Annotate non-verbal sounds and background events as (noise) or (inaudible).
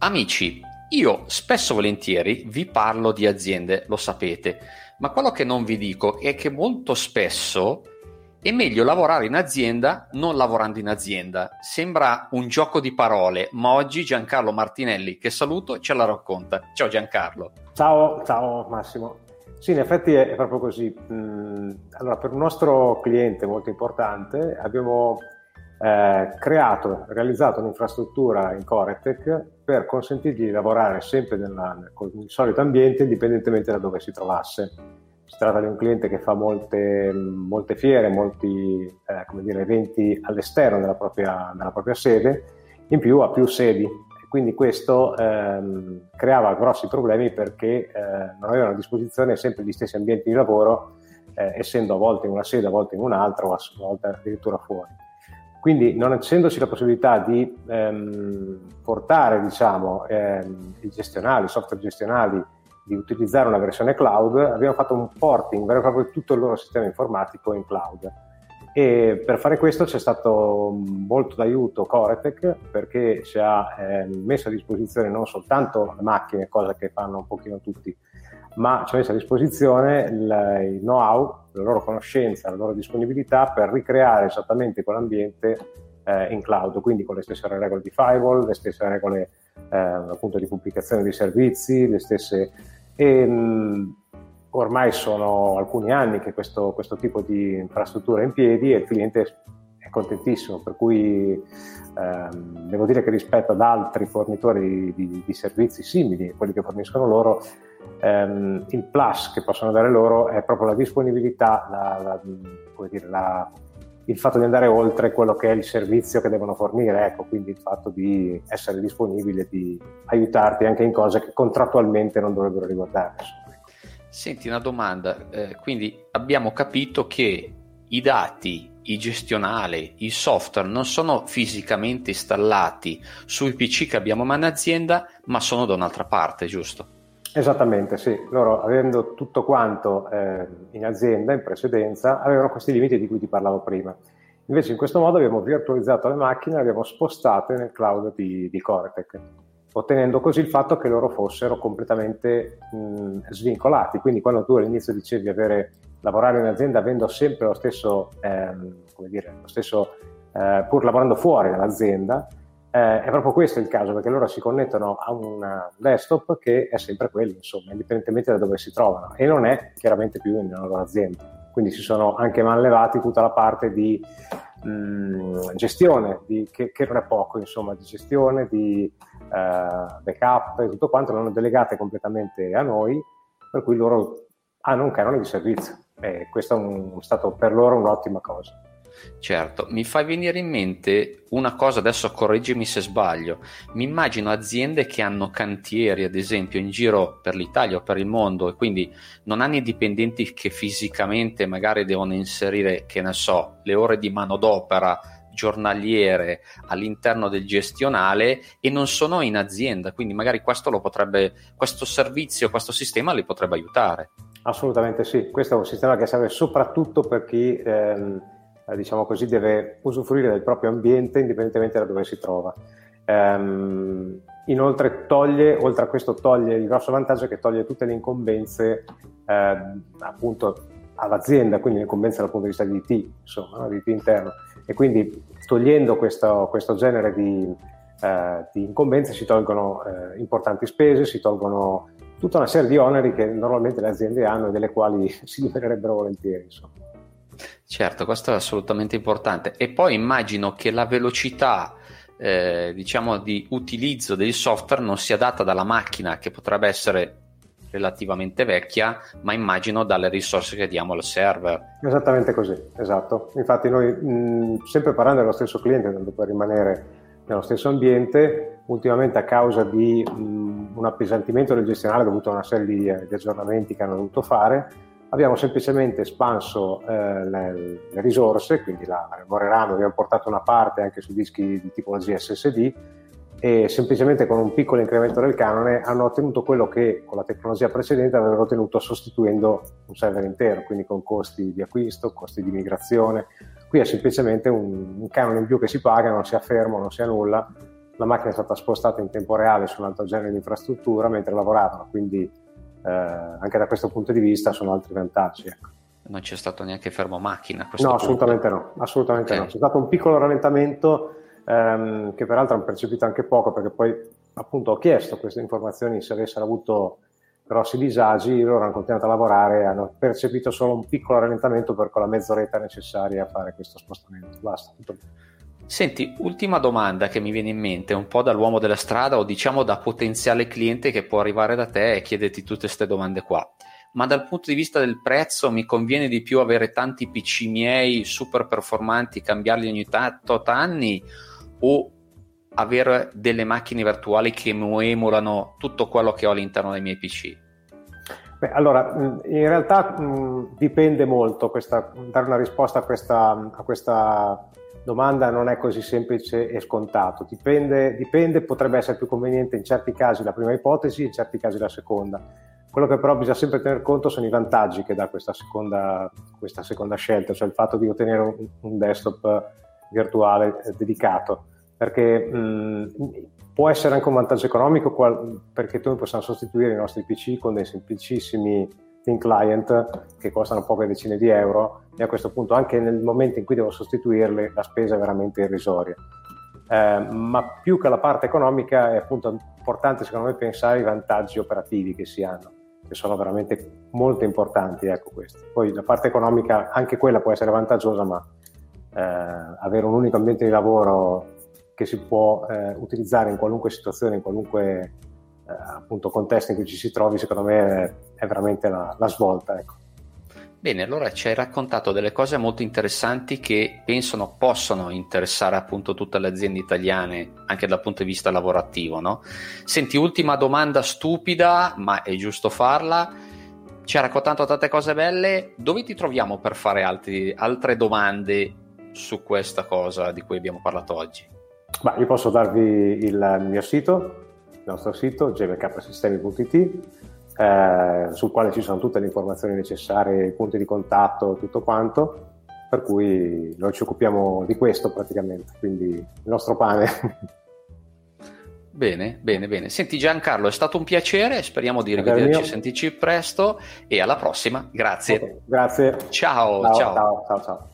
Amici, io spesso volentieri vi parlo di aziende, lo sapete, ma quello che non vi dico è che molto spesso è meglio lavorare in azienda non lavorando in azienda. Sembra un gioco di parole, ma oggi Giancarlo Martinelli, che saluto, ce la racconta. Ciao Giancarlo. Ciao, ciao Massimo. Sì, in effetti è proprio così. Mm, allora, per un nostro cliente molto importante abbiamo eh, creato, realizzato un'infrastruttura in Coretec per consentirgli di lavorare sempre nella, con il solito ambiente indipendentemente da dove si trovasse. Si tratta di un cliente che fa molte, molte fiere, molti eh, dire, eventi all'esterno della propria, della propria, sede, in più ha più sedi. Quindi questo ehm, creava grossi problemi perché eh, non avevano a disposizione sempre gli stessi ambienti di lavoro, eh, essendo a volte in una sede, a volte in un'altra o a volte addirittura fuori. Quindi non essendoci la possibilità di ehm, portare diciamo, ehm, i gestionali, i software gestionali, di utilizzare una versione cloud, abbiamo fatto un porting vero e proprio tutto il loro sistema informatico in cloud. E per fare questo c'è stato molto d'aiuto Coretec perché ci ha eh, messo a disposizione non soltanto le macchine, cosa che fanno un pochino tutti, ma ci ha messo a disposizione il, il know-how, la loro conoscenza, la loro disponibilità per ricreare esattamente quell'ambiente eh, in cloud, quindi con le stesse regole di firewall, le stesse regole eh, appunto di pubblicazione dei servizi, le stesse... E, mh, ormai sono alcuni anni che questo, questo, tipo di infrastruttura è in piedi e il cliente è contentissimo, per cui ehm, devo dire che rispetto ad altri fornitori di, di, di servizi simili, quelli che forniscono loro, ehm, il plus che possono dare loro è proprio la disponibilità, la, la, dire, la, il fatto di andare oltre quello che è il servizio che devono fornire, ecco, quindi il fatto di essere disponibile, di aiutarti anche in cose che contrattualmente non dovrebbero riguardare. Ecco. Senti una domanda, eh, quindi abbiamo capito che i dati, i gestionali, il software non sono fisicamente installati sui PC che abbiamo in azienda, ma sono da un'altra parte, giusto? Esattamente, sì. Loro, avendo tutto quanto eh, in azienda in precedenza, avevano questi limiti di cui ti parlavo prima. Invece in questo modo abbiamo virtualizzato le macchine e le abbiamo spostate nel cloud di, di Coretec, ottenendo così il fatto che loro fossero completamente mh, svincolati. Quindi quando tu all'inizio dicevi avere, lavorare in azienda avendo sempre lo stesso, ehm, come dire, lo stesso eh, pur lavorando fuori dall'azienda, eh, è proprio questo il caso, perché loro si connettono a un desktop che è sempre quello, insomma, indipendentemente da dove si trovano, e non è chiaramente più nella loro azienda. Quindi si sono anche manlevati tutta la parte di mh, mm, gestione, di, che, che, non è poco, insomma, di gestione, di eh, backup e tutto quanto, l'hanno delegate completamente a noi, per cui loro hanno un canone di servizio. E questo è un, stato per loro un'ottima cosa. Certo, mi fa venire in mente una cosa, adesso correggimi se sbaglio, mi immagino aziende che hanno cantieri, ad esempio, in giro per l'Italia o per il mondo e quindi non hanno i dipendenti che fisicamente magari devono inserire, che ne so, le ore di manodopera giornaliere all'interno del gestionale e non sono in azienda, quindi magari questo, potrebbe, questo servizio, questo sistema li potrebbe aiutare. Assolutamente sì, questo è un sistema che serve soprattutto per chi... Ehm eh, diciamo così, deve usufruire del proprio ambiente indipendentemente da dove si trova. Um, inoltre toglie, oltre a questo toglie il grosso vantaggio che toglie tutte le incombenze eh, appunto all'azienda, quindi le incombenze dal punto di vista di IT, insomma, no? di IT interno. E quindi togliendo questo, questo genere di, eh, di, incombenze si tolgono eh, importanti spese, si tolgono tutta una serie di oneri che normalmente le aziende hanno e delle quali (laughs) si libererebbero volentieri. Insomma. Certo, questo è assolutamente importante. E poi immagino che la velocità eh, diciamo di utilizzo del software non sia data dalla macchina che potrebbe essere relativamente vecchia, ma immagino dalle risorse che diamo al server. Esattamente così, esatto. Infatti noi mh, sempre parlando dello stesso cliente, tanto per rimanere nello stesso ambiente, ultimamente a causa di mh, un appesantimento del gestionale dovuto a una serie di, di aggiornamenti che hanno dovuto fare, abbiamo semplicemente espanso eh, le, le, risorse, quindi la memoria RAM abbiamo portato una parte anche su dischi di tipologia SSD e semplicemente con un piccolo incremento del canone hanno ottenuto quello che con la tecnologia precedente avevano ottenuto sostituendo un server intero, quindi con costi di acquisto, costi di migrazione. Qui è semplicemente un, un canone in più che si paga, non si ha fermo, non si nulla la macchina è stata spostata in tempo reale su un altro genere di infrastruttura mentre lavoravano, quindi eh, anche da questo punto di vista sono altri vantaggi. Ecco. Non c'è stato neanche fermo macchina? no, punto. assolutamente no, assolutamente okay. no. C'è stato un piccolo rallentamento ehm, che peraltro hanno percepito anche poco perché poi appunto ho chiesto queste informazioni se avessero avuto grossi disagi, loro hanno continuato a lavorare e hanno percepito solo un piccolo rallentamento per quella mezz'oretta necessaria a fare questo spostamento. Basta. Tutto. Senti, ultima domanda che mi viene in mente, un po' dall'uomo della strada o diciamo da potenziale cliente che può arrivare da te e chiederti tutte queste domande qua. Ma dal punto di vista del prezzo mi conviene di più avere tanti PC miei super performanti, cambiarli ogni tot anni o avere delle macchine virtuali che emulano tutto quello che ho all'interno dei miei PC? Beh, allora, in realtà mh, dipende molto, questa, dare una risposta a questa, a questa, domanda non è così semplice e scontato, dipende, dipende, potrebbe essere più conveniente in certi casi la prima ipotesi, in certi casi la seconda. Quello che però bisogna sempre tener conto sono i vantaggi che dà questa seconda, questa seconda scelta, cioè il fatto di ottenere un, un desktop virtuale eh, dedicato perché mh, può essere anche un vantaggio economico qual- perché noi possiamo sostituire i nostri PC con dei semplicissimi thin client che costano poche decine di euro e a questo punto anche nel momento in cui devo sostituirli la spesa è veramente irrisoria. Eh, ma più che la parte economica è appunto importante secondo me pensare ai vantaggi operativi che si hanno, che sono veramente molto importanti. Ecco questi. Poi la parte economica, anche quella può essere vantaggiosa, ma eh, avere un unico ambiente di lavoro che si può eh, utilizzare in qualunque situazione, in qualunque appunto, contesto in cui ci si trovi, secondo me è, veramente la, la svolta. Ecco. Bene, allora ci hai raccontato delle cose molto interessanti che pensano possono interessare appunto tutte le aziende italiane anche dal punto di vista lavorativo, no? Senti, ultima domanda stupida, ma è giusto farla. Ci hai raccontato tante cose belle, dove ti troviamo per fare altri, altre domande su questa cosa di cui abbiamo parlato oggi? Ma io posso darvi il mio sito, nostro sito gmksistemi.it eh, sul quale ci sono tutte le informazioni necessarie, i punti di contatto, tutto quanto, per cui noi ci occupiamo di questo praticamente, quindi il nostro pane. Bene, bene, bene. Senti Giancarlo, è stato un piacere, speriamo di rivederci sentirci presto e alla prossima. Grazie. Okay, grazie. ciao. ciao. ciao, ciao, ciao.